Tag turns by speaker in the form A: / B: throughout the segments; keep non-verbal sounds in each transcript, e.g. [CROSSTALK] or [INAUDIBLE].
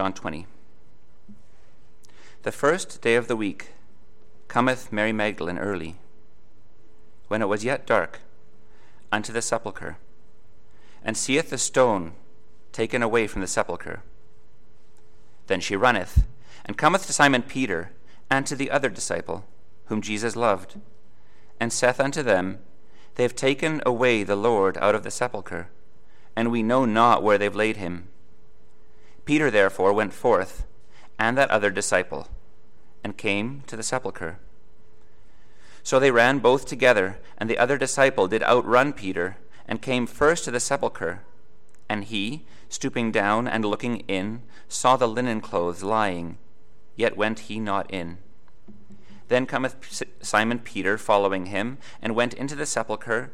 A: John 20. The first day of the week cometh Mary Magdalene early, when it was yet dark, unto the sepulchre, and seeth the stone taken away from the sepulchre. Then she runneth, and cometh to Simon Peter, and to the other disciple, whom Jesus loved, and saith unto them, They have taken away the Lord out of the sepulchre, and we know not where they've laid him. Peter therefore went forth, and that other disciple, and came to the sepulchre. So they ran both together, and the other disciple did outrun Peter, and came first to the sepulchre. And he, stooping down and looking in, saw the linen clothes lying, yet went he not in. Then cometh Simon Peter following him, and went into the sepulchre,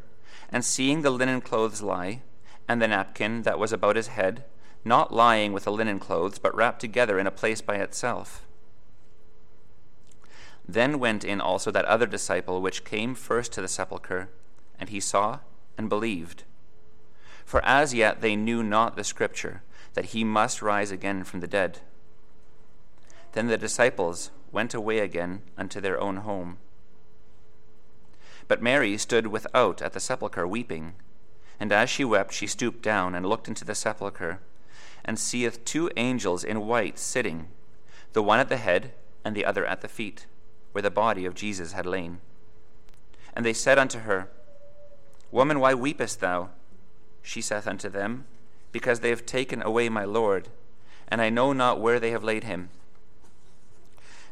A: and seeing the linen clothes lie, and the napkin that was about his head, not lying with the linen clothes, but wrapped together in a place by itself. Then went in also that other disciple which came first to the sepulchre, and he saw and believed. For as yet they knew not the scripture, that he must rise again from the dead. Then the disciples went away again unto their own home. But Mary stood without at the sepulchre weeping. And as she wept, she stooped down and looked into the sepulchre and seeth two angels in white sitting, the one at the head and the other at the feet, where the body of Jesus had lain. And they said unto her, Woman, why weepest thou? She saith unto them, Because they have taken away my Lord, and I know not where they have laid him.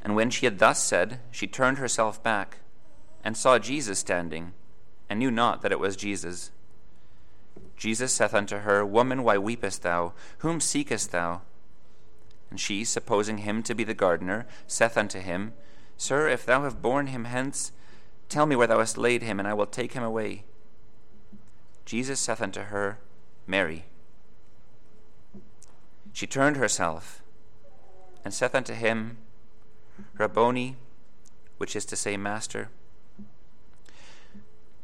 A: And when she had thus said, she turned herself back, and saw Jesus standing, and knew not that it was Jesus. Jesus saith unto her, Woman, why weepest thou? Whom seekest thou? And she, supposing him to be the gardener, saith unto him, Sir, if thou have borne him hence, tell me where thou hast laid him, and I will take him away. Jesus saith unto her, Mary. She turned herself, and saith unto him, Rabboni, which is to say, Master.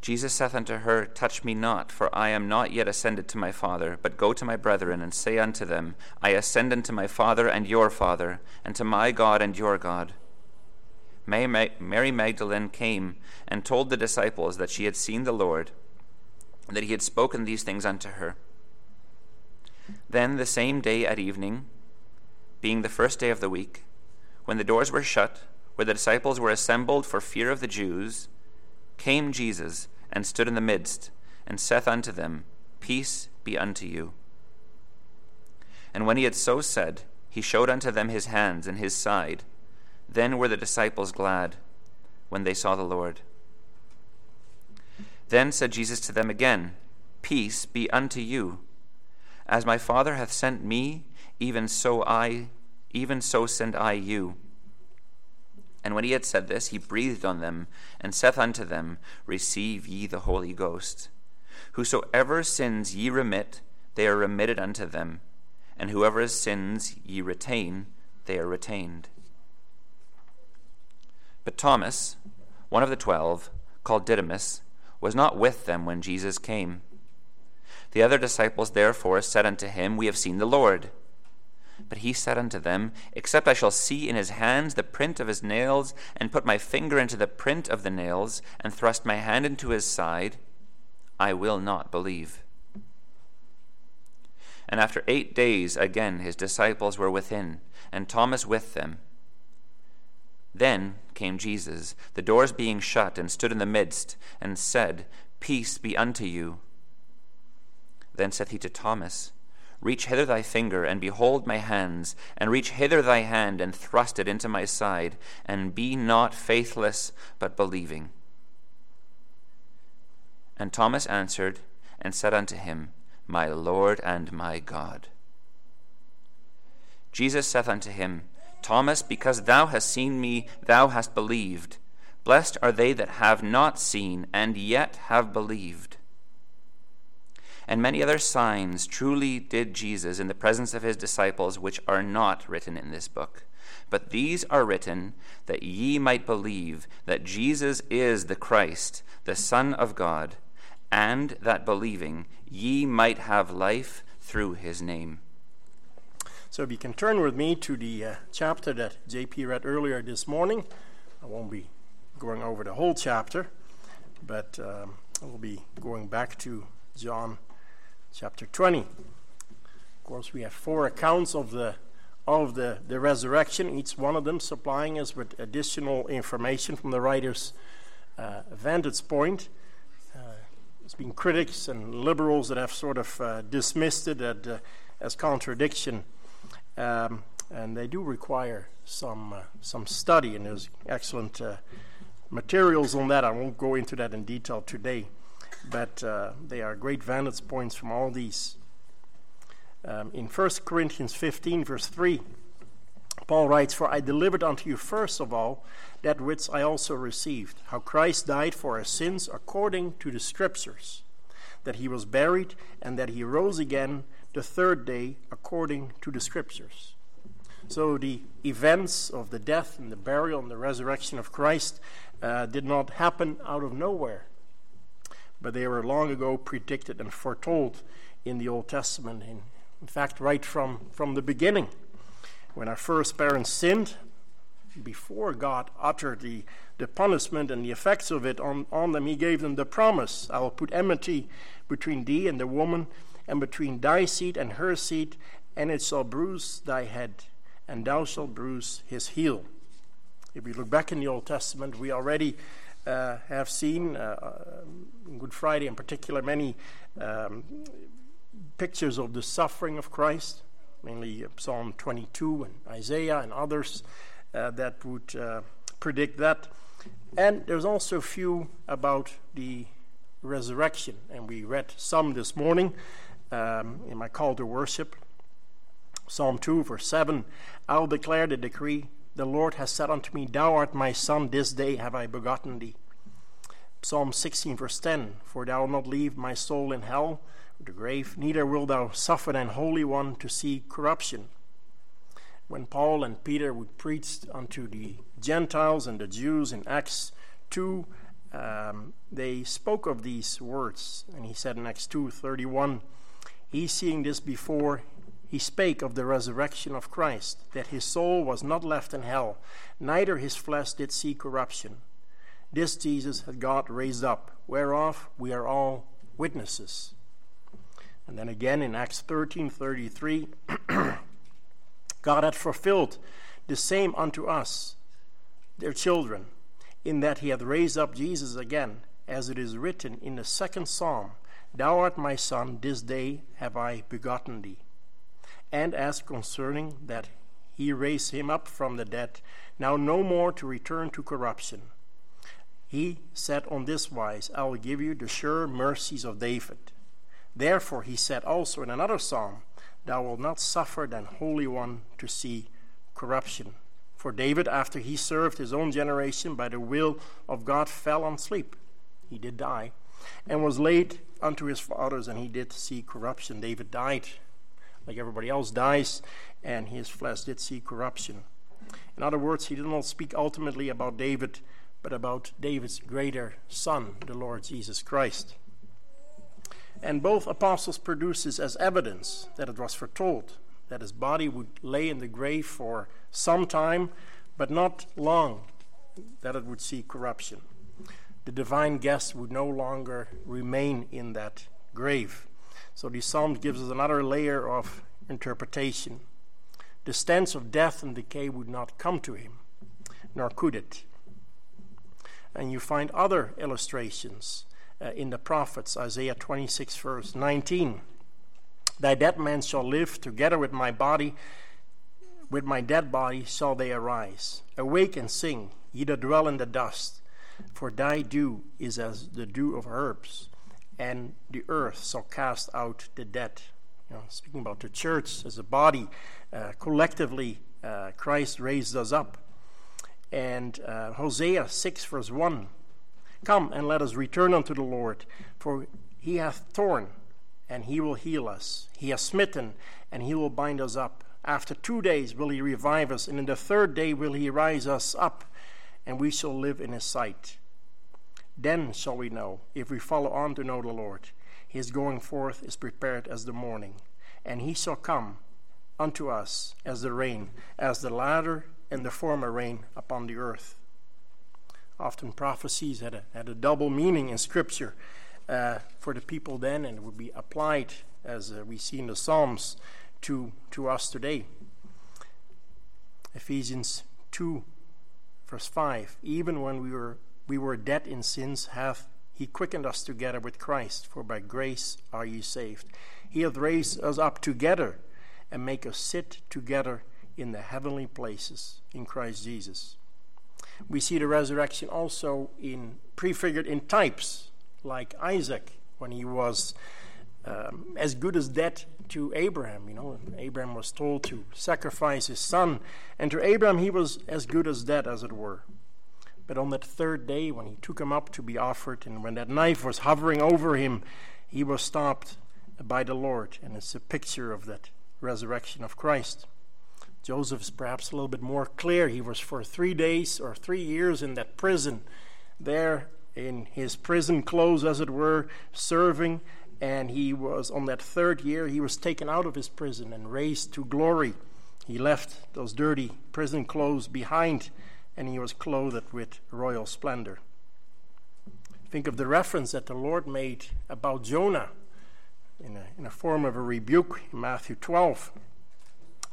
A: Jesus saith unto her, Touch me not, for I am not yet ascended to my Father, but go to my brethren, and say unto them, I ascend unto my Father and your Father, and to my God and your God. Mary Magdalene came and told the disciples that she had seen the Lord, and that he had spoken these things unto her. Then the same day at evening, being the first day of the week, when the doors were shut, where the disciples were assembled for fear of the Jews, came Jesus and stood in the midst, and saith unto them, Peace be unto you. And when he had so said, he showed unto them his hands and his side. Then were the disciples glad when they saw the Lord. Then said Jesus to them again, Peace be unto you. As my Father hath sent me, even so I, even so send I you. And when he had said this, he breathed on them, and saith unto them, Receive ye the Holy Ghost. Whosoever sins ye remit, they are remitted unto them, and whoever sins ye retain, they are retained. But Thomas, one of the twelve, called Didymus, was not with them when Jesus came. The other disciples therefore said unto him, We have seen the Lord. But he said unto them, Except I shall see in his hands the print of his nails, and put my finger into the print of the nails, and thrust my hand into his side, I will not believe. And after eight days again his disciples were within, and Thomas with them. Then came Jesus, the doors being shut, and stood in the midst, and said, Peace be unto you. Then saith he to Thomas, Reach hither thy finger, and behold my hands, and reach hither thy hand, and thrust it into my side, and be not faithless, but believing. And Thomas answered and said unto him, My Lord and my God. Jesus saith unto him, Thomas, because thou hast seen me, thou hast believed. Blessed are they that have not seen, and yet have believed and many other signs truly did Jesus in the presence of his disciples, which are not written in this book. But these are written that ye might believe that Jesus is the Christ, the Son of God, and that believing ye might have life through his name.
B: So if you can turn with me to the uh, chapter that JP read earlier this morning, I won't be going over the whole chapter, but um, I will be going back to John chapter 20. Of course, we have four accounts of the of the, the resurrection, each one of them supplying us with additional information from the writer's uh, vantage point. Uh, there's been critics and liberals that have sort of uh, dismissed it as, uh, as contradiction, um, and they do require some uh, some study, and there's excellent uh, materials on that. I won't go into that in detail today, but they are great vantage points from all these um, in 1 Corinthians 15, verse 3, Paul writes, For I delivered unto you first of all that which I also received, how Christ died for our sins according to the Scriptures, that he was buried, and that he rose again the third day according to the Scriptures. So the events of the death and the burial and the resurrection of Christ uh, did not happen out of nowhere, but they were long ago predicted and foretold in the Old Testament in in fact, right from, from the beginning. When our first parents sinned, before God uttered the, the punishment and the effects of it on, on them, He gave them the promise I will put enmity between thee and the woman, and between thy seed and her seed, and it shall bruise thy head, and thou shalt bruise his heel. If we look back in the Old Testament, we already uh, have seen, uh, uh Good Friday in particular, many um, pictures of the suffering of Christ, mainly Psalm 22 and Isaiah and others uh, that would predict that. And there's also a few about the resurrection, and we read some this morning um, in my call to worship. Psalm 2, verse 7 I'll declare the decree. The Lord has said unto me, Thou art my son, this day have I begotten thee. Psalm 16, verse 10 For thou wilt not leave my soul in hell, or the grave, neither wilt thou suffer thine Holy One to see corruption. When Paul and Peter would preach unto the Gentiles and the Jews in Acts 2, um, they spoke of these words. And he said in Acts 2:31, He seeing this before, he spake of the resurrection of Christ, that his soul was not left in hell, neither his flesh did see corruption. This Jesus had God raised up, whereof we are all witnesses. And then again in Acts 13:33, [CLEARS THROAT] God had fulfilled the same unto us, their children, in that he hath raised up Jesus again, as it is written in the second psalm, Thou art my son, this day have I begotten thee. And as concerning that he raised him up from the dead, now no more to return to corruption. He said on this wise, I will give you the sure mercies of David. Therefore, he said also in another psalm, Thou wilt not suffer thine Holy One to see corruption. For David, after he served his own generation by the will of God, fell on sleep. He did die, and was laid unto his fathers, and he did see corruption. David died, like everybody else dies, and his flesh did see corruption. In other words, he did not speak ultimately about David, but about David's greater son, the Lord Jesus Christ. And both apostles produces as evidence that it was foretold that his body would lay in the grave for some time, but not long, that it would see corruption. The divine guest would no longer remain in that grave. So the psalm gives us another layer of interpretation. The stench of death and decay would not come to him, nor could it. And you find other illustrations uh, in the prophets, Isaiah 26, verse 19. Thy dead man shall live together with my body, with my dead body shall they arise. Awake and sing, ye that dwell in the dust, for thy dew is as the dew of herbs, and the earth shall cast out the dead. You know, speaking about the church as a body, uh, collectively, uh, Christ raised us up. And uh, Hosea 6, verse 1 Come and let us return unto the Lord, for he hath torn, and he will heal us. He has smitten, and he will bind us up. After two days will he revive us, and in the third day will he rise us up, and we shall live in his sight. Then shall we know, if we follow on to know the Lord. His going forth is prepared as the morning, and he shall come unto us as the rain, as the latter and the former rain upon the earth. Often prophecies had a, had a double meaning in Scripture uh, for the people then, and it would be applied, as uh, we see in the Psalms, to, to us today. Ephesians 2, verse 5 Even when we were, we were dead in sins, hath he quickened us together with Christ, for by grace are ye saved. He hath raised us up together and make us sit together in the heavenly places in Christ Jesus. We see the resurrection also in prefigured in types, like Isaac when he was um, as good as dead to Abraham. You know, Abraham was told to sacrifice his son, and to Abraham he was as good as dead, as it were. But on that third day, when he took him up to be offered, and when that knife was hovering over him, he was stopped by the Lord, and it's a picture of that resurrection of Christ. Joseph is perhaps a little bit more clear. He was for three days or three years in that prison, there in his prison clothes, as it were, serving. And he was, on that third year, he was taken out of his prison and raised to glory. He left those dirty prison clothes behind, and he was clothed with royal splendor. Think of the reference that the Lord made about Jonah in a, in a form of a rebuke in Matthew 12,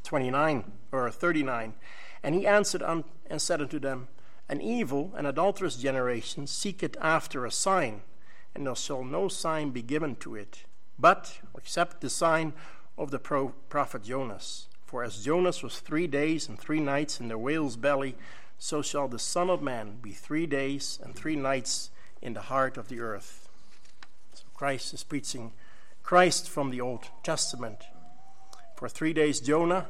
B: 29 or 39. And he answered un, and said unto them, An evil and adulterous generation seeketh after a sign, and there shall no sign be given to it, but except the sign of the pro- prophet Jonas. For as Jonas was three days and three nights in the whale's belly, so shall the Son of Man be three days and three nights in the heart of the earth. So Christ is preaching Christ from the Old Testament. For three days, Jonah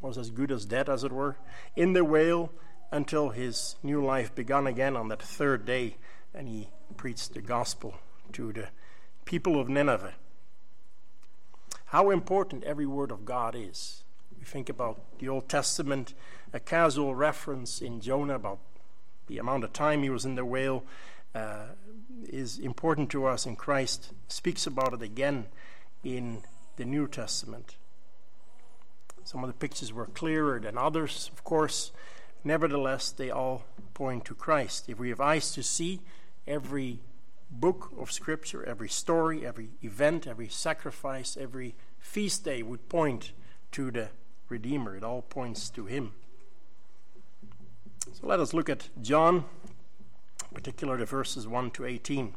B: was as good as dead, as it were, in the whale until his new life began again on that third day, and he preached the gospel to the people of Nineveh. How important every word of God is. We think about the Old Testament, a casual reference in Jonah about the amount of time he was in the whale, uh, is important to us, and Christ speaks about it again in the New Testament. Some of the pictures were clearer than others, of course. Nevertheless, they all point to Christ. If we have eyes to see, every book of Scripture, every story, every event, every sacrifice, every feast day would point to the Redeemer. It all points to Him. So let us look at John particularly verses 1 to 18.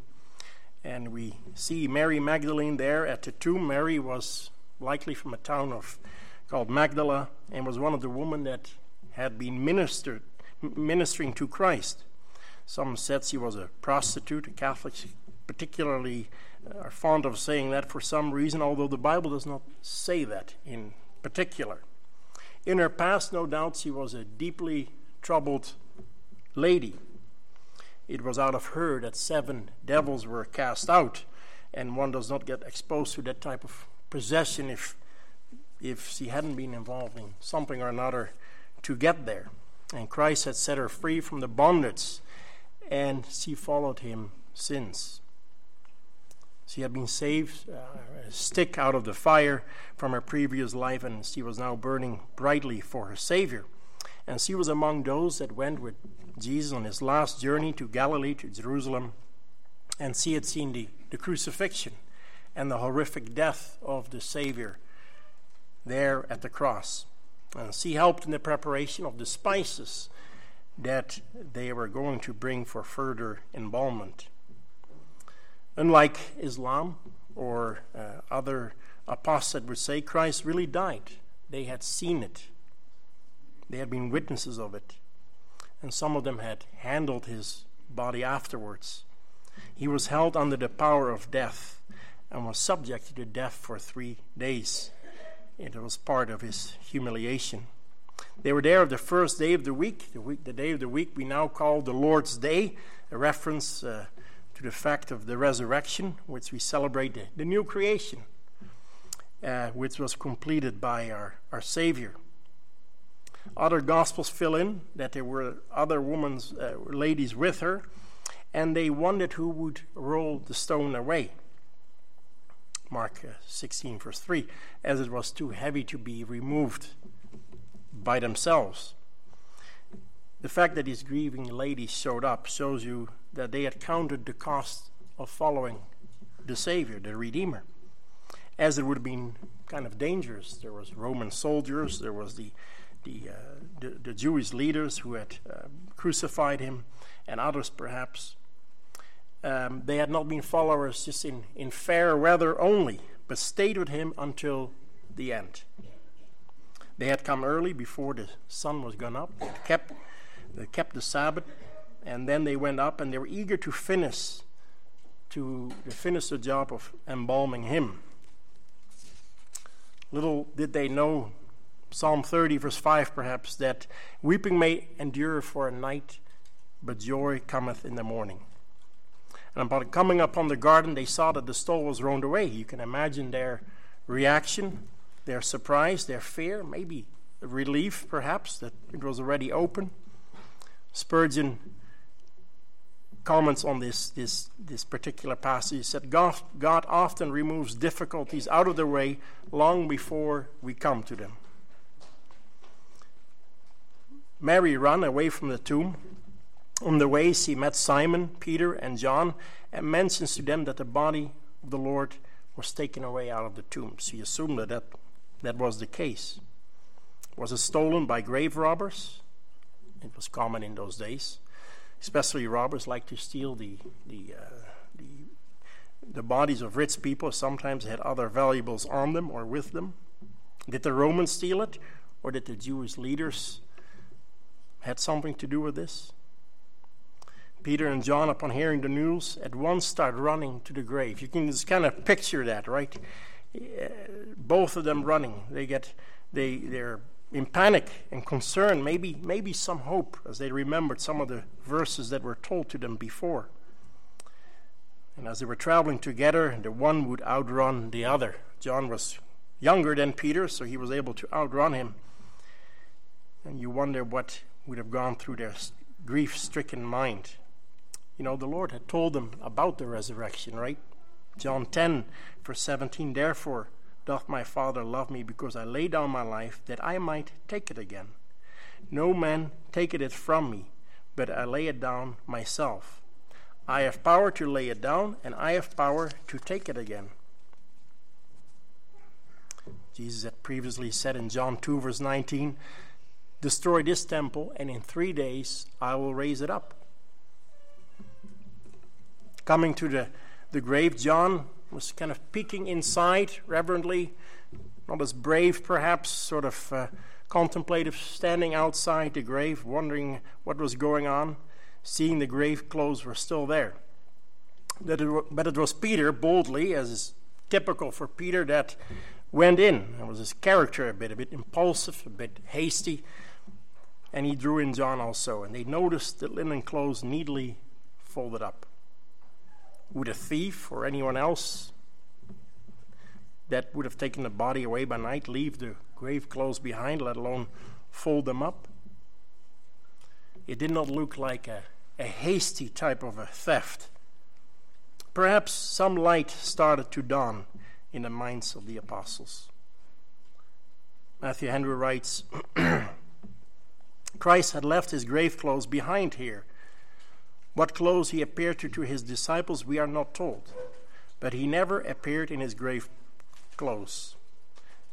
B: And we see Mary Magdalene there at the tomb. Mary was likely from a town of called Magdala and was one of the women that had been ministered, ministering to Christ. Some said she was a prostitute. Catholics particularly uh, are fond of saying that for some reason, although the Bible does not say that in particular. In her past, no doubt, she was a deeply troubled lady it was out of her that seven devils were cast out, and one does not get exposed to that type of possession if if she hadn't been involved in something or another to get there. And Christ had set her free from the bondage, and she followed him since. She had been saved, uh, a stick out of the fire from her previous life, and she was now burning brightly for her Savior. And she was among those that went with Jesus on his last journey to Galilee, to Jerusalem, and she had seen the, the crucifixion and the horrific death of the Savior there at the cross. And she helped in the preparation of the spices that they were going to bring for further embalmment. Unlike Islam or uh, other apostates would say, Christ really died. They had seen it, they had been witnesses of it and some of them had handled his body afterwards. He was held under the power of death and was subjected to death for three days. It was part of his humiliation. They were there the first day of the week, the, week, the day of the week we now call the Lord's Day, a reference uh, to the fact of the resurrection, which we celebrate the, the new creation, uh, which was completed by our, our Savior. Other gospels fill in that there were other women's uh, ladies with her, and they wondered who would roll the stone away. Mark uh, 16, verse 3, as it was too heavy to be removed by themselves. The fact that these grieving ladies showed up shows you that they had counted the cost of following the Savior, the Redeemer, as it would have been kind of dangerous. There was Roman soldiers, there was the the, uh, the, the, Jewish leaders who had uh, crucified him, and others perhaps. Um, they had not been followers just in, in fair weather only, but stayed with him until the end. They had come early before the sun was gone up. They kept, they kept the Sabbath, and then they went up, and they were eager to finish to finish the job of embalming him. Little did they know, Psalm 30, verse 5 perhaps, that weeping may endure for a night, but joy cometh in the morning. And upon coming upon the garden, they saw that the stone was rolled away. You can imagine their reaction, their surprise, their fear, maybe relief perhaps that it was already open. Spurgeon comments on this, this, this particular passage. He said, God, God often removes difficulties out of the way long before we come to them. Mary ran away from the tomb. On the way, she met Simon, Peter, and John, and mentions to them that the body of the Lord was taken away out of the tomb. She assumed that that, that was the case. Was it stolen by grave robbers? It was common in those days especially robbers like to steal the the uh, the the bodies of rich people. Sometimes had other valuables on them or with them. Did the Romans steal it, or did the Jewish leaders had something to do with this? Peter and John, upon hearing the news, at once start running to the grave. You can just kind of picture that, right? Both of them running. They get they they're in panic and concern, maybe, maybe some hope as they remembered some of the verses that were told to them before. And as they were traveling together, the one would outrun the other. John was younger than Peter, so he was able to outrun him. And you wonder what would have gone through their grief stricken mind. You know, the Lord had told them about the resurrection, right? John 10, verse 17, therefore, doth my Father love me because I lay down my life that I might take it again. No man taketh it from me, but I lay it down myself. I have power to lay it down, and I have power to take it again. Jesus had previously said in John 2, verse 19, Destroy this temple, and in three days I will raise it up. Coming to the, the grave, John was kind of peeking inside reverently, not as brave perhaps, sort of uh, contemplative, standing outside the grave, wondering what was going on, seeing the grave clothes were still there. But it was Peter, boldly, as is typical for Peter, that went in. It was his character a bit, a bit impulsive, a bit hasty. And he drew in John also. And they noticed the linen clothes neatly folded up. Would a thief or anyone else that would have taken the body away by night leave the grave clothes behind, let alone fold them up? It did not look like a, a hasty type of a theft. Perhaps some light started to dawn in the minds of the apostles. Matthew Henry writes [CLEARS THROAT] Christ had left his grave clothes behind here what clothes he appeared to, to his disciples, we are not told. But he never appeared in his grave clothes.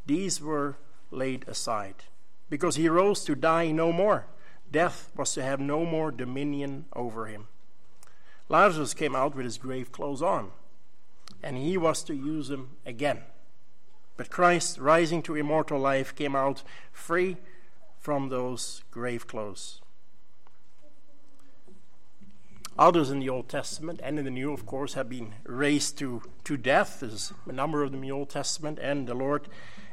B: These were laid aside, because he rose to die no more. Death was to have no more dominion over him. Lazarus came out with his grave clothes on, and he was to use them again. But Christ, rising to immortal life, came out free from those grave clothes. Others in the Old Testament and in the New, of course, have been raised to, to death. There's a number of them in the Old Testament, and the Lord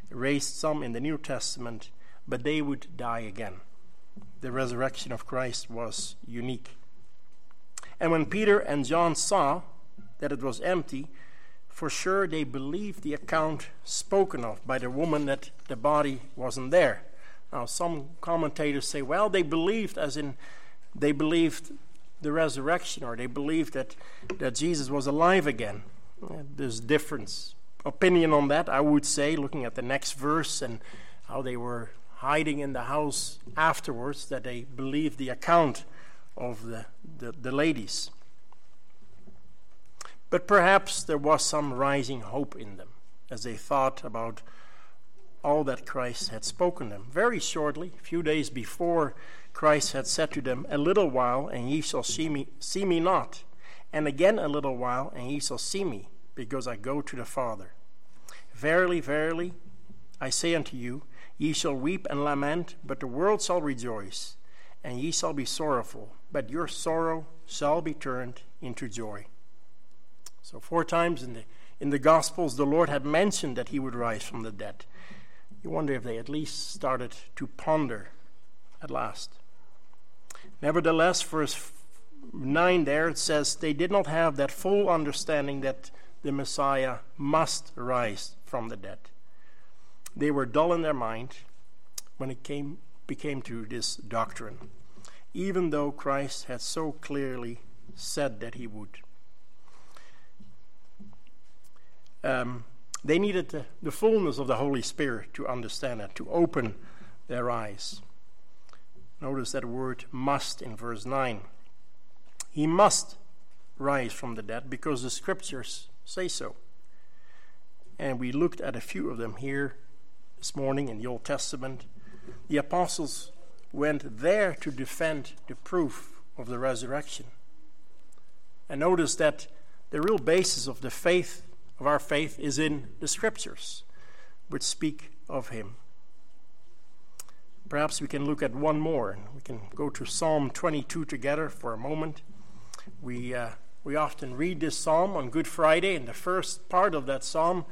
B: raised some in the New Testament, but they would die again. The resurrection of Christ was unique. And when Peter and John saw that it was empty, for sure they believed the account spoken of by the woman that the body wasn't there. Now, some commentators say, well, they believed, as in they believed the resurrection or they believed that, that Jesus was alive again. Uh, there's difference opinion on that. I would say, looking at the next verse and how they were hiding in the house afterwards, that they believed the account of the, the, the ladies. But perhaps there was some rising hope in them as they thought about all that Christ had spoken them. Very shortly, a few days before, Christ had said to them, A little while, and ye shall see me, see me not. And again a little while, and ye shall see me, because I go to the Father. Verily, verily, I say unto you, ye shall weep and lament, but the world shall rejoice, and ye shall be sorrowful, but your sorrow shall be turned into joy. So, four times in the, in the Gospels, the Lord had mentioned that he would rise from the dead. You wonder if they at least started to ponder at last. Nevertheless, verse 9 there, it says, they did not have that full understanding that the Messiah must rise from the dead. They were dull in their mind when it came, became to this doctrine, even though Christ had so clearly said that he would. Um, they needed the, the fullness of the Holy Spirit to understand it, to open their eyes. Notice that word must in verse 9. He must rise from the dead because the scriptures say so. And we looked at a few of them here this morning in the Old Testament. The apostles went there to defend the proof of the resurrection. And notice that the real basis of the faith of our faith is in the scriptures, which speak of him. Perhaps we can look at one more. We can go to Psalm 22 together for a moment. We, uh, we often read this psalm on Good Friday, and the first part of that psalm,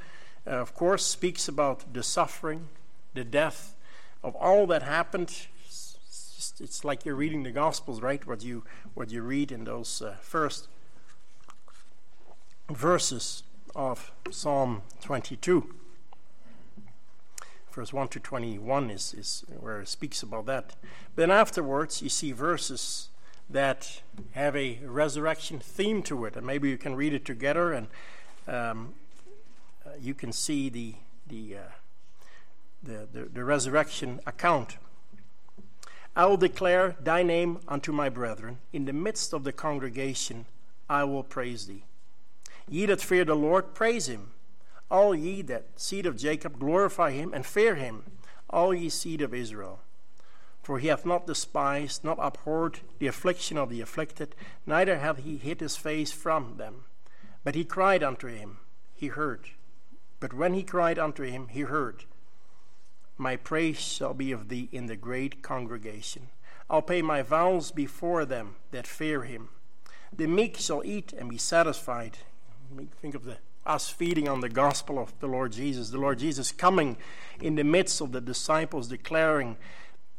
B: uh, of course, speaks about the suffering, the death of all that happened. It's, just, it's like you're reading the Gospels, right? What you, what you read in those uh, first verses of Psalm 22. Verse 1 to 21 is, is where it speaks about that. Then afterwards, you see verses that have a resurrection theme to it, and maybe you can read it together, and um, uh, you can see the the, uh, the, the the resurrection account. I will declare thy name unto my brethren in the midst of the congregation. I will praise thee. Ye that fear the Lord, praise him. All ye that seed of Jacob, glorify him and fear him. All ye seed of Israel. For he hath not despised, not abhorred the affliction of the afflicted, neither hath he hid his face from them. But he cried unto him, he heard. But when he cried unto him, he heard. My praise shall be of thee in the great congregation. I'll pay my vows before them that fear him. The meek shall eat and be satisfied think of the us feeding on the gospel of the Lord Jesus, the Lord Jesus coming in the midst of the disciples, declaring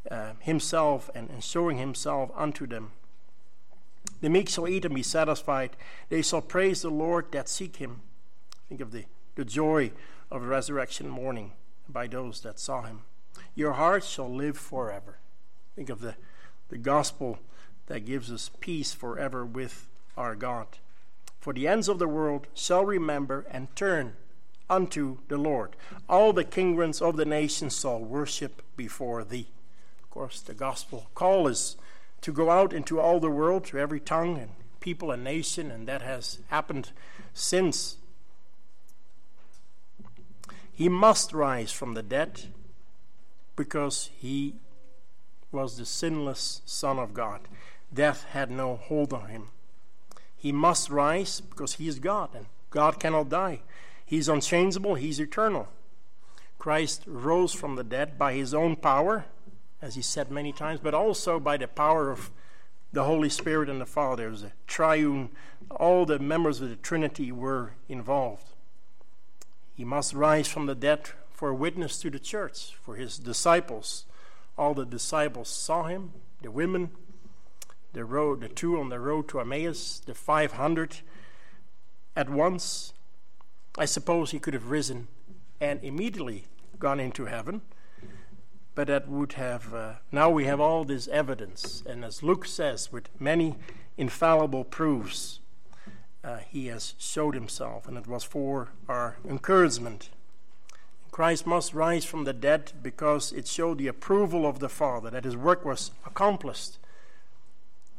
B: uh, himself and, and showing himself unto them. The meek shall eat and be satisfied. They shall praise the Lord that seek him. Think of the, the joy of resurrection morning by those that saw him. Your heart shall live forever. Think of the, the gospel that gives us peace forever with our God. For the ends of the world shall remember and turn unto the Lord. All the kingdoms of the nations shall worship before thee. Of course, the gospel call is to go out into all the world, to every tongue and people and nation, and that has happened since. He must rise from the dead because he was the sinless Son of God. Death had no hold on him. He must rise because he is God, and God cannot die. He's unchangeable, he's eternal. Christ rose from the dead by his own power, as he said many times, but also by the power of the Holy Spirit and the Father. It was a triune, all the members of the Trinity were involved. He must rise from the dead for a witness to the church, for his disciples. All the disciples saw him, the women, the road, the two on the road to Emmaus, the 500 at once. I suppose he could have risen and immediately gone into heaven, but that would have. Uh, now we have all this evidence, and as Luke says, with many infallible proofs, uh, he has showed himself, and it was for our encouragement. Christ must rise from the dead because it showed the approval of the Father that his work was accomplished.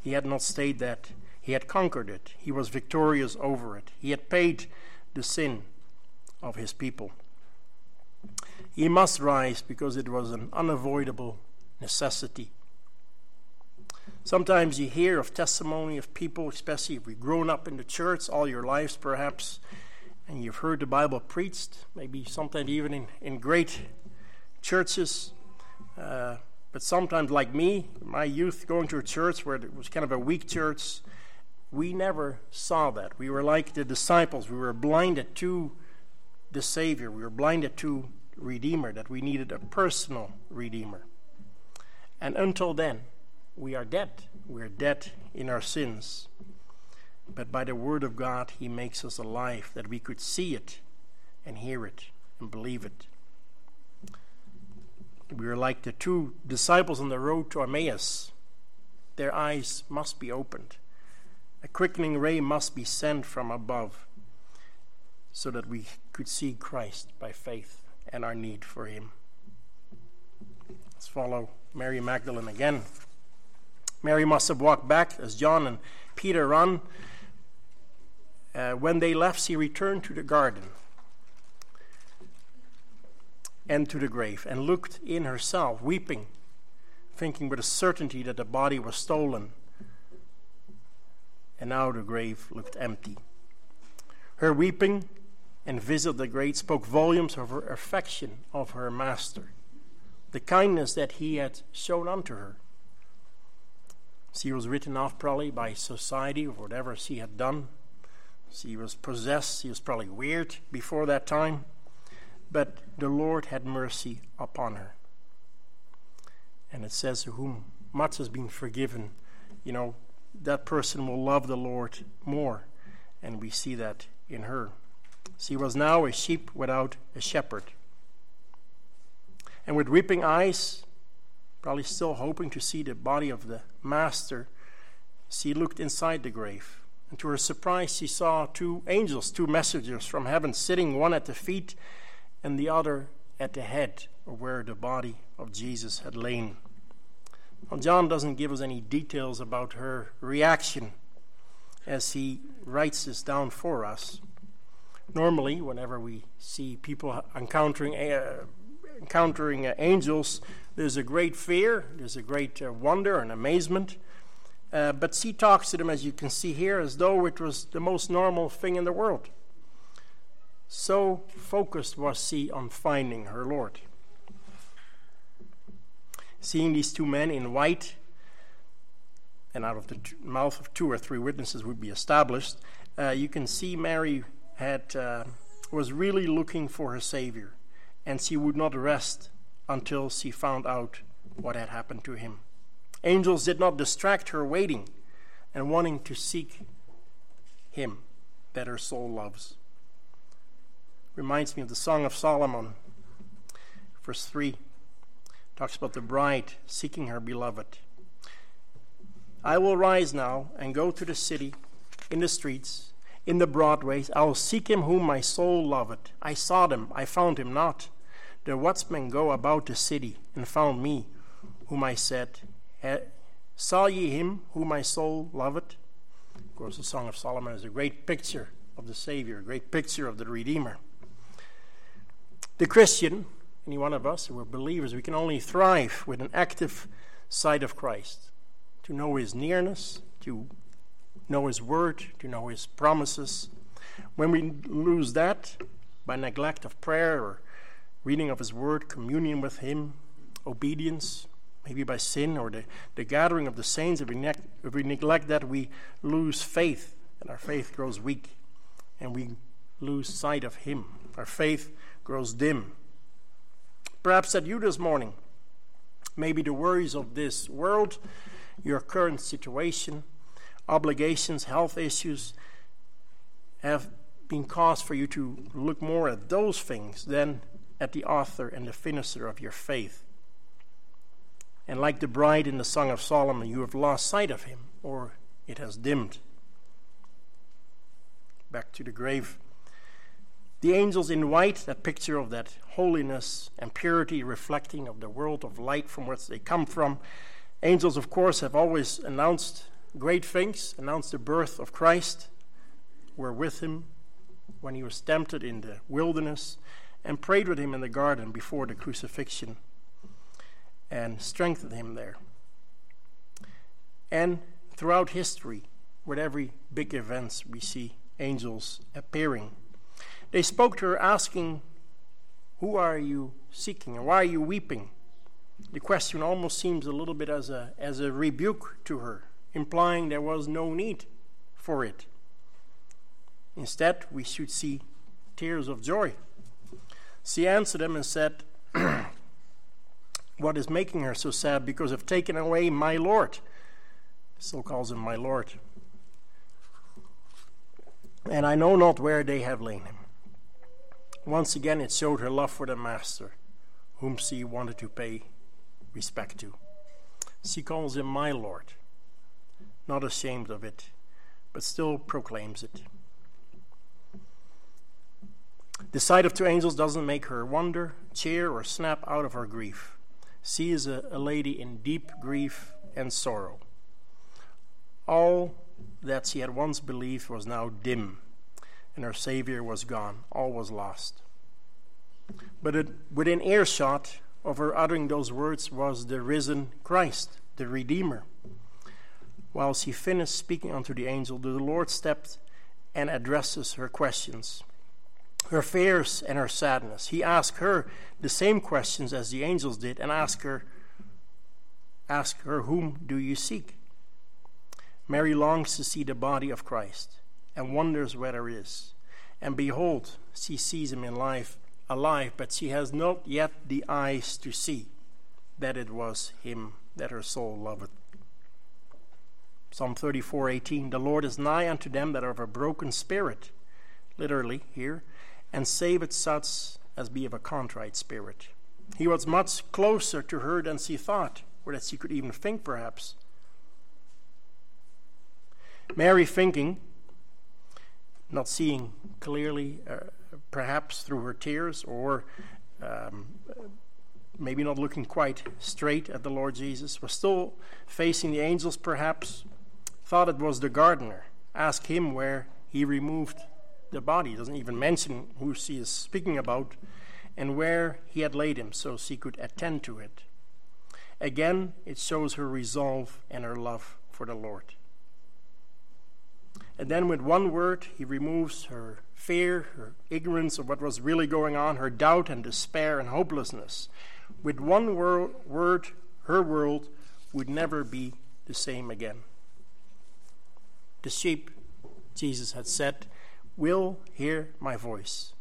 B: He had not stayed that, he had conquered it, he was victorious over it, he had paid the sin of his people. He must rise because it was an unavoidable necessity. Sometimes you hear of testimony of people, especially if you've grown up in the church all your lives, perhaps, and you've heard the Bible preached, maybe sometimes even in, in great churches. Uh, but sometimes, like me, my youth going to a church where it was kind of a weak church, we never saw that. We were like the disciples. We were blinded to the Savior. We were blinded to Redeemer, that we needed a personal Redeemer. And until then, we are dead. We are dead in our sins. But by the Word of God, He makes us alive, that we could see it and hear it and believe it. We are like the two disciples on the road to Emmaus. Their eyes must be opened. A quickening ray must be sent from above so that we could see Christ by faith and our need for Him. Let's follow Mary Magdalene again. Mary must have walked back as John and Peter run. Uh, when they left, she returned to the garden and to the grave and looked in herself, weeping, thinking with a certainty that the body was stolen. And now the grave looked empty. Her weeping and visit the grave spoke volumes of her affection of her master, the kindness that he had shown unto her. She was written off probably by society or whatever she had done. She was possessed. She was probably weird before that time. But the Lord had mercy upon her. And it says, To whom much has been forgiven, you know, that person will love the Lord more. And we see that in her. She was now a sheep without a shepherd. And with weeping eyes, probably still hoping to see the body of the Master, she looked inside the grave. And to her surprise, she saw two angels, two messengers from heaven, sitting one at the feet and the other at the head, of where the body of Jesus had lain. Well, John doesn't give us any details about her reaction as he writes this down for us. Normally, whenever we see people encountering uh, encountering uh, angels, there's a great fear, there's a great uh, wonder and amazement. But she talks to them, as you can see here, as though it was the most normal thing in the world. So focused was she on finding her Lord. Seeing these two men in white, and out of the t- mouth of two or three witnesses would be established, uh, you can see Mary had uh, was really looking for her Savior, and she would not rest until she found out what had happened to him. Angels did not distract her waiting and wanting to seek him that her soul loves. Reminds me of the Song of Solomon, verse 3 talks about the bride seeking her beloved. I will rise now and go to the city, in the streets, in the broad ways. I will seek him whom my soul loveth. I sought him, I found him not. The watchmen go about the city and found me, whom I said, Saw ye him whom my soul loveth? Of course, the Song of Solomon is a great picture of the Savior, a great picture of the Redeemer. The Christian, any one of us who are believers, we can only thrive with an active side of Christ. To know his nearness, to know his word, to know his promises. When we lose that by neglect of prayer or reading of his word, communion with him, obedience, maybe by sin or the, the gathering of the saints, if we, ne- if we neglect that, we lose faith and our faith grows weak and we lose sight of him. Our faith grows dim. Perhaps at you this morning, maybe the worries of this world, your current situation, obligations, health issues have been cause for you to look more at those things than at the author and the finisher of your faith. And like the bride in the Song of Solomon, you have lost sight of him, or it has dimmed. back to the grave. The angels in white, that picture of that holiness and purity reflecting of the world of light from which they come from. Angels, of course, have always announced great things, announced the birth of Christ, were with him when he was tempted in the wilderness, and prayed with him in the garden before the crucifixion, and strengthened him there. And throughout history, with every big events, we see angels appearing. They spoke to her, asking, Who are you seeking, and why are you weeping? The question almost seems a little bit as a, as a rebuke to her, implying there was no need for it. Instead, we should see tears of joy. She answered them and said, [CLEARS THROAT] What is making her so sad? Because I've taken away my Lord. Still calls him my Lord. And I know not where they have laid him. Once again, it showed her love for the Master, whom she wanted to pay respect to. She calls him my Lord, not ashamed of it, but still proclaims it. The sight of two angels doesn't make her wonder, cheer, or snap out of her grief. She is a, a lady in deep grief and sorrow. All that she had once believed was now dim, and her Savior was gone. All was lost. But it, within earshot of her uttering those words was the risen Christ, the Redeemer. While she finished speaking unto the angel, the Lord stepped and addresses her questions, her fears and her sadness. He asked her the same questions as the angels did and asked her, ask her, Whom do you seek? Mary longs to see the body of Christ and wonders where it is. And behold, she sees him in life alive, but she has not yet the eyes to see that it was him that her soul loved. Psalm 34:18 The Lord is nigh unto them that are of a broken spirit, literally here, and saveth such as be of a contrite spirit. He was much closer to her than she thought, or that she could even think, perhaps. Mary thinking, not seeing clearly, uh, perhaps through her tears, or um, maybe not looking quite straight at the Lord Jesus, was still facing the angels, perhaps, thought it was the gardener. Ask him where he removed the body. Doesn't even mention who she is speaking about and where he had laid him so she could attend to it. Again, it shows her resolve and her love for the Lord. And then, with one word, he removes her fear, her ignorance of what was really going on, her doubt and despair and hopelessness. With one wor- word, her world would never be the same again. The sheep, Jesus had said, will hear my voice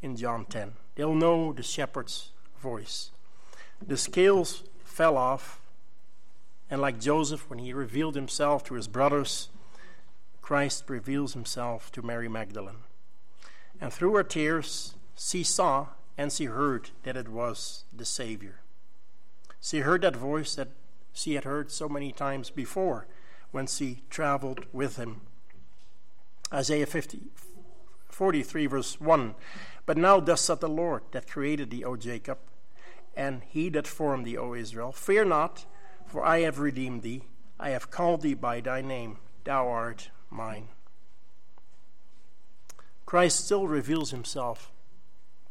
B: in John 10. They'll know the shepherd's voice. The scales fell off, and like Joseph, when he revealed himself to his brothers, Christ reveals himself to Mary Magdalene. And through her tears, she saw and she heard that it was the Savior. She heard that voice that she had heard so many times before when she traveled with him. Isaiah 50, 43, verse 1 But now, thus saith the Lord that created thee, O Jacob, and he that formed thee, O Israel, fear not, for I have redeemed thee. I have called thee by thy name. Thou art mine. Christ still reveals himself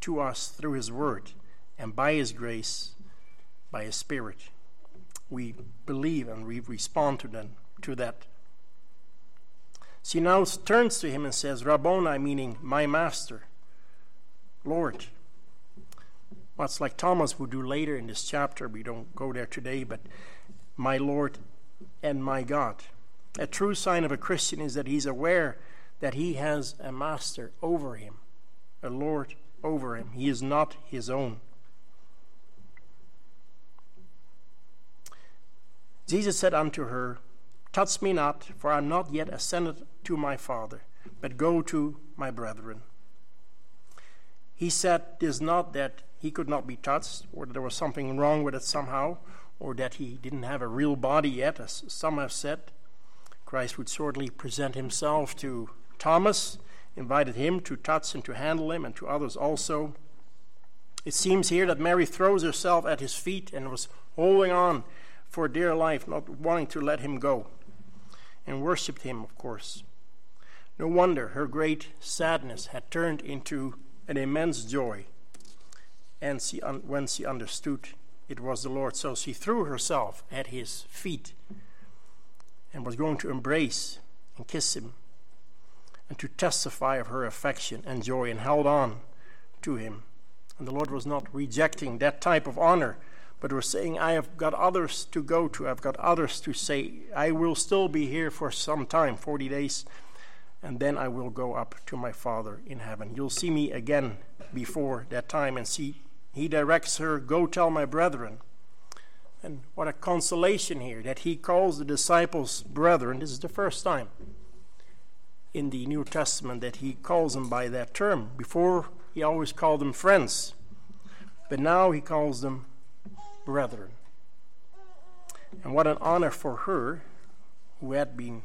B: to us through his word and by his grace, by his spirit. We believe and we respond to, them, to that. She now turns to him and says, Rabboni, meaning my master, Lord. Much like Thomas would do later in this chapter. We don't go there today, but my Lord and my God. A true sign of a Christian is that he's aware that he has a master over him, a Lord over him. He is not his own. Jesus said unto her, Touch me not, for I am not yet ascended to my Father, but go to my brethren. He said this not that he could not be touched, or that there was something wrong with it somehow, or that he didn't have a real body yet, as some have said. Christ would shortly present himself to Thomas invited him to touch and to handle him, and to others also. It seems here that Mary throws herself at his feet and was holding on for dear life, not wanting to let him go, and worshipped him, of course. No wonder her great sadness had turned into an immense joy and she un- when she understood it was the Lord. So she threw herself at his feet and was going to embrace and kiss him and to testify of her affection and joy and held on to him. And the Lord was not rejecting that type of honor, but was saying, I have got others to go to, I've got others to say, I will still be here for some time, 40 days, and then I will go up to my Father in heaven. You'll see me again before that time and see he directs her, Go tell my brethren. And what a consolation here that he calls the disciples brethren. This is the first time in the New Testament that he calls them by that term. Before, he always called them friends. But now he calls them brethren. And what an honor for her, who had been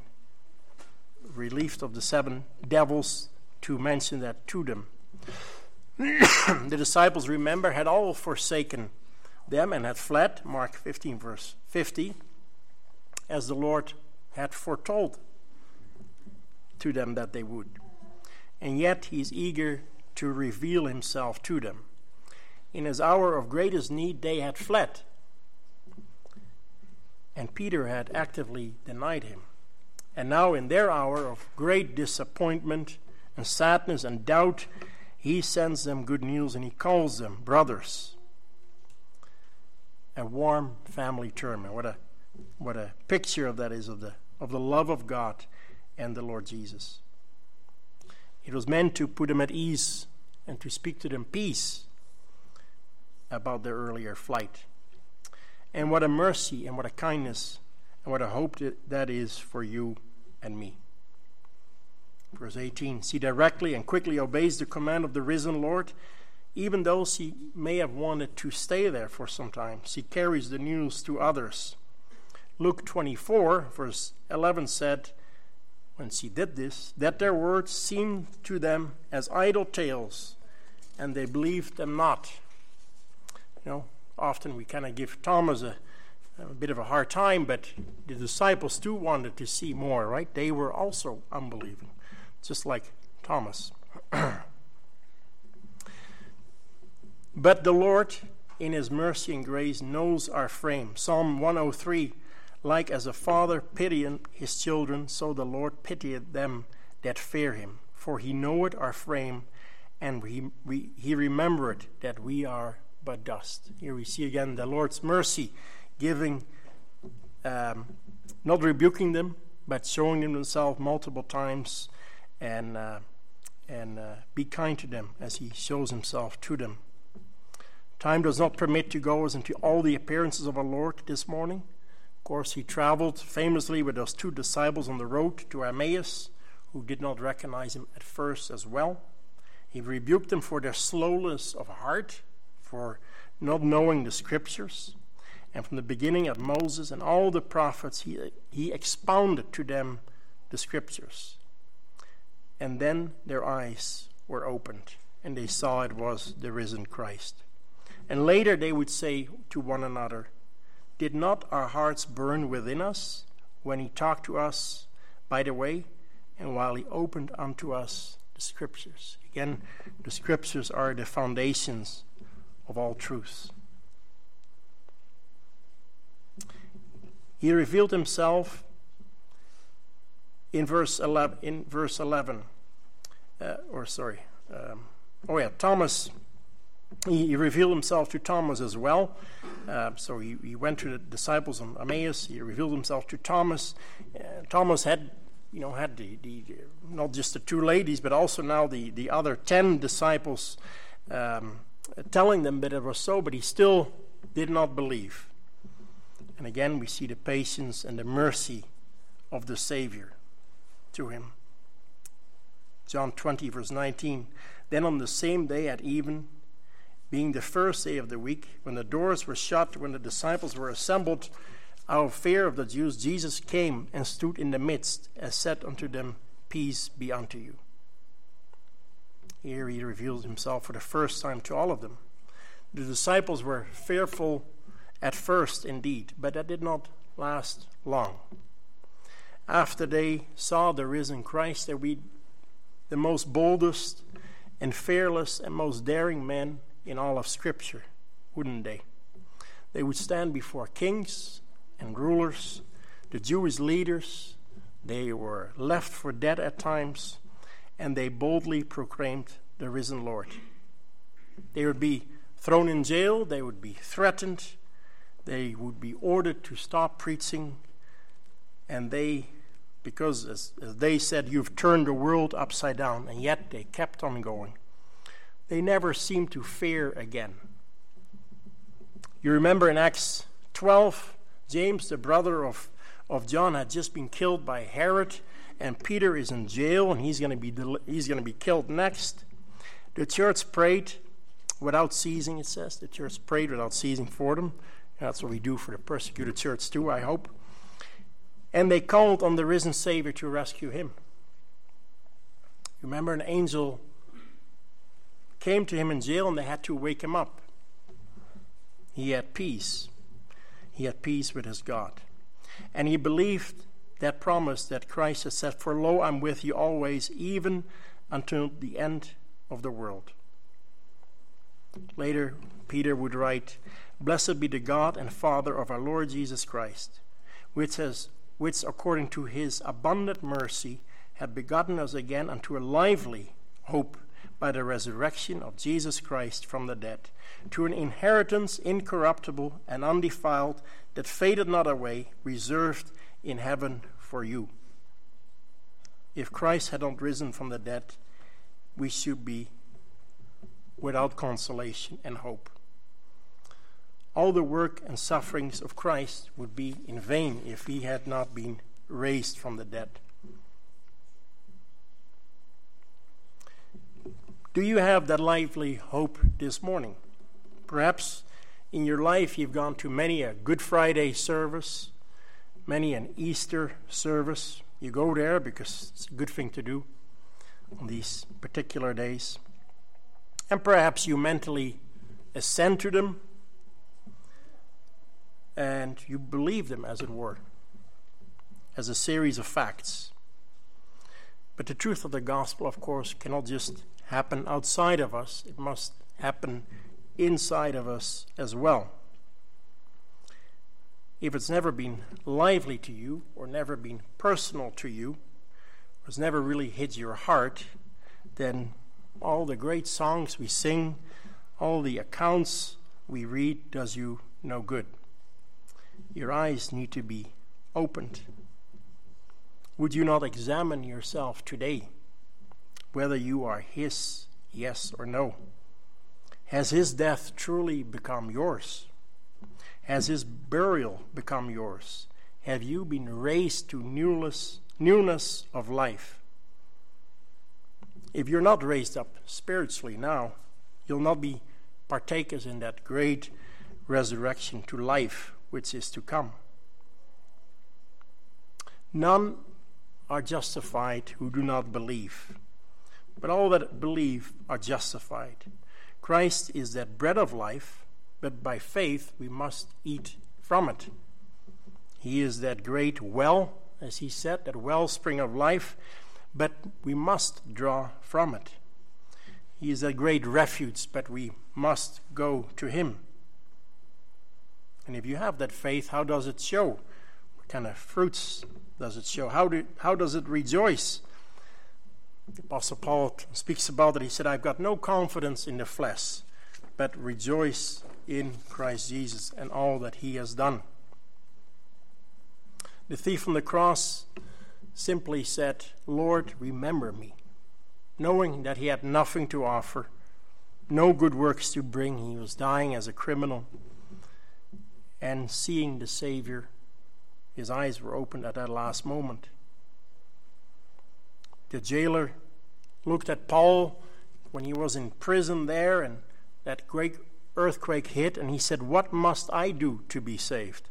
B: relieved of the seven devils, to mention that to them. [COUGHS] the disciples, remember, had all forsaken them and had fled, Mark 15, verse 50, as the Lord had foretold to them that they would. And yet he is eager to reveal himself to them. In his hour of greatest need, they had fled. And Peter had actively denied him. And now, in their hour of great disappointment and sadness and doubt, he sends them good news and he calls them brothers. A warm family term. And what a what a picture of that is of the of the love of God and the Lord Jesus. It was meant to put them at ease and to speak to them peace about their earlier flight. And what a mercy and what a kindness and what a hope that is for you and me. Verse 18 She directly and quickly obeys the command of the risen Lord, even though she may have wanted to stay there for some time. She carries the news to others. Luke 24, verse 11 said, when she did this, that their words seemed to them as idle tales, and they believed them not. You know, often we kind of give Thomas a, a bit of a hard time, but the disciples too wanted to see more, right? They were also unbelieving just like Thomas. [CLEARS THROAT] but the Lord, in his mercy and grace, knows our frame. Psalm 103 Like as a father pitying his children, so the Lord pitieth them that fear him. For he knoweth our frame, and we, we, he remembered that we are but dust. Here we see again the Lord's mercy, giving, um, not rebuking them, but showing them himself multiple times and, uh, and uh, be kind to them as he shows himself to them. Time does not permit to go into all the appearances of our Lord this morning. Of course, he traveled famously with those two disciples on the road to Emmaus, who did not recognize him at first as well. He rebuked them for their slowness of heart, for not knowing the scriptures. And from the beginning of Moses and all the prophets, he, he expounded to them the scriptures. And then their eyes were opened, and they saw it was the risen Christ. And later they would say to one another, Did not our hearts burn within us when he talked to us by the way, and while he opened unto us the scriptures? Again, the scriptures are the foundations of all truth. He revealed himself in verse 11, in verse 11 uh, or sorry, um, oh yeah, Thomas, he, he, revealed himself to Thomas as well. Uh, so he, he went to the disciples on Emmaus, he revealed himself to Thomas. Uh, Thomas had, you know, had the, the, not just the two ladies, but also now the, the other ten disciples um, telling them that it was so, but he still did not believe. And again, we see the patience and the mercy of the Savior to him. John 20, verse 19. Then on the same day at even, being the first day of the week, when the doors were shut, when the disciples were assembled, out of fear of the Jews, Jesus came and stood in the midst, and said unto them, Peace be unto you. Here he reveals himself for the first time to all of them. The disciples were fearful at first, indeed, but that did not last long. After they saw the risen Christ, they were the most boldest and fearless and most daring men in all of Scripture, wouldn't they? They would stand before kings and rulers, the Jewish leaders. They were left for dead at times, and they boldly proclaimed the risen Lord. They would be thrown in jail, they would be threatened, they would be ordered to stop preaching, and they, because as, as they said, you've turned the world upside down, and yet they kept on going. They never seem to fear again. You remember in Acts 12, James, the brother of, of John, had just been killed by Herod, and Peter is in jail, and he's going to be he's going to be killed next. The church prayed without ceasing, it says. The church prayed without ceasing for them. That's what we do for the persecuted church, too, I hope. And they called on the risen Savior to rescue him. You remember, an angel came to him in jail and they had to wake him up. He had peace. He had peace with his God. And he believed that promise that Christ has said, For lo, I'm with you always, even until the end of the world. Later, Peter would write, Blessed be the God and Father of our Lord Jesus Christ, which has which according to his abundant mercy had begotten us again unto a lively hope by the resurrection of Jesus Christ from the dead, to an inheritance incorruptible and undefiled, that faded not away, reserved in heaven for you. If Christ had not risen from the dead, we should be without consolation and hope. All the work and sufferings of Christ would be in vain if he had not been raised from the dead. Do you have that lively hope this morning? Perhaps in your life you've gone to many a Good Friday service, many an Easter service. You go there because it's a good thing to do on these particular days. And perhaps you mentally assent to them and you believe them, as it were, as a series of facts. But the truth of the gospel, of course, cannot just happen outside of us, it must happen inside of us as well. If it's never been lively to you, or never been personal to you, or it's never really hit your heart, then all the great songs we sing, all the accounts we read does you no good. Your eyes need to be opened. Would you not examine yourself today whether you are His, yes or no? Has His death truly become yours? Has His burial become yours? Have you been raised to newness, newness of life? If you're not raised up spiritually now, you'll not be partakers in that great resurrection to life which is to come. None are justified who do not believe, but all that believe are justified. Christ is that bread of life, but by faith we must eat from it. He is that great well, as he said, that wellspring of life but we must draw from it. He is a great refuge, but we must go to Him. And if you have that faith, how does it show? What kind of fruits does it show? How, do, how does it rejoice? The Apostle Paul speaks about it. He said, I've got no confidence in the flesh, but rejoice in Christ Jesus and all that He has done. The thief on the cross simply said, Lord, remember me, knowing that he had nothing to offer, no good works to bring. He was dying as a criminal. And seeing the Savior, his eyes were opened at that last moment. The jailer looked at Paul when he was in prison there, and that great earthquake hit, and he said, What must I do to be saved?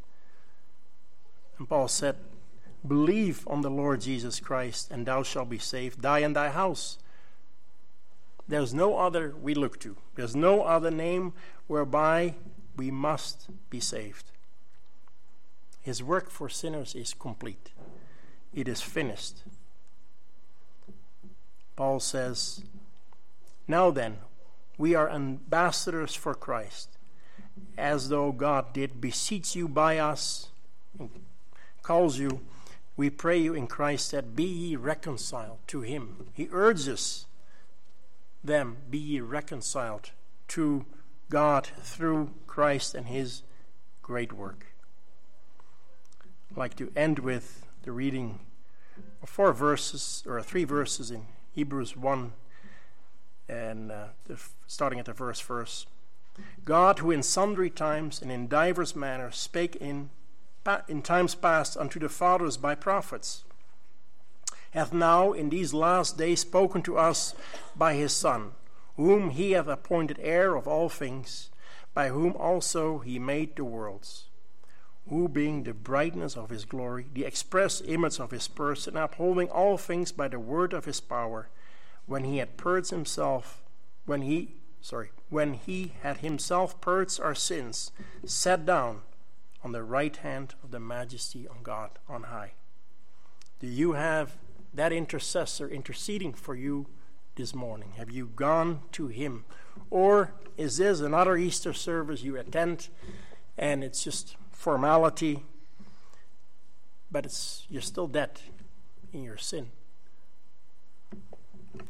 B: And Paul said, Believe on the Lord Jesus Christ, and thou shalt be saved, die in thy house. There's no other we look to. There's no other name whereby we must be saved. His work for sinners is complete, it is finished. Paul says, Now then, we are ambassadors for Christ, as though God did beseech you by us, calls you, we pray you in Christ that be ye reconciled to him. He urges them, be ye reconciled to God through Christ and his great work. I'd like to end with the reading of four verses, or three verses in Hebrews 1, and uh, starting at the first verse. God, who in sundry times and in divers manners spake in, in times past unto the fathers by prophets, hath now in these last days spoken to us by his Son, whom he hath appointed heir of all things, by whom also he made the worlds who being the brightness of his glory, the express image of his person, upholding all things by the word of his power, when he had purged himself, when he, sorry, when he had himself purged our sins, sat down on the right hand of the majesty of God on high. Do you have that intercessor interceding for you this morning? Have you gone to him? Or is this another Easter service you attend and it's just formality, but it's you're still dead in your sin.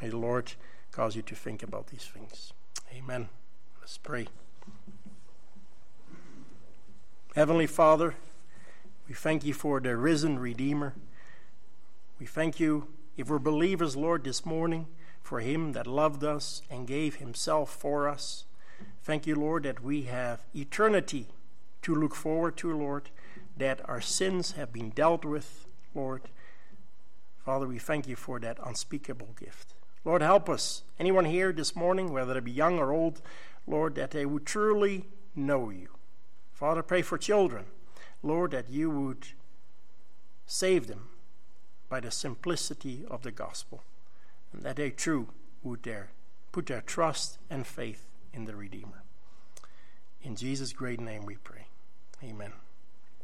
B: May the Lord cause you to think about these things. Amen. Let's pray. Heavenly Father, we thank you for the risen Redeemer. We thank you, if we're believers, Lord, this morning, for him that loved us and gave himself for us. Thank you, Lord, that we have eternity to look forward to, Lord, that our sins have been dealt with, Lord. Father, we thank you for that unspeakable gift. Lord, help us. Anyone here this morning, whether they be young or old, Lord, that they would truly know you. Father, pray for children. Lord, that you would save them by the simplicity of the gospel, and that they too would dare put their trust and faith in the Redeemer. In Jesus' great name we pray. Amen.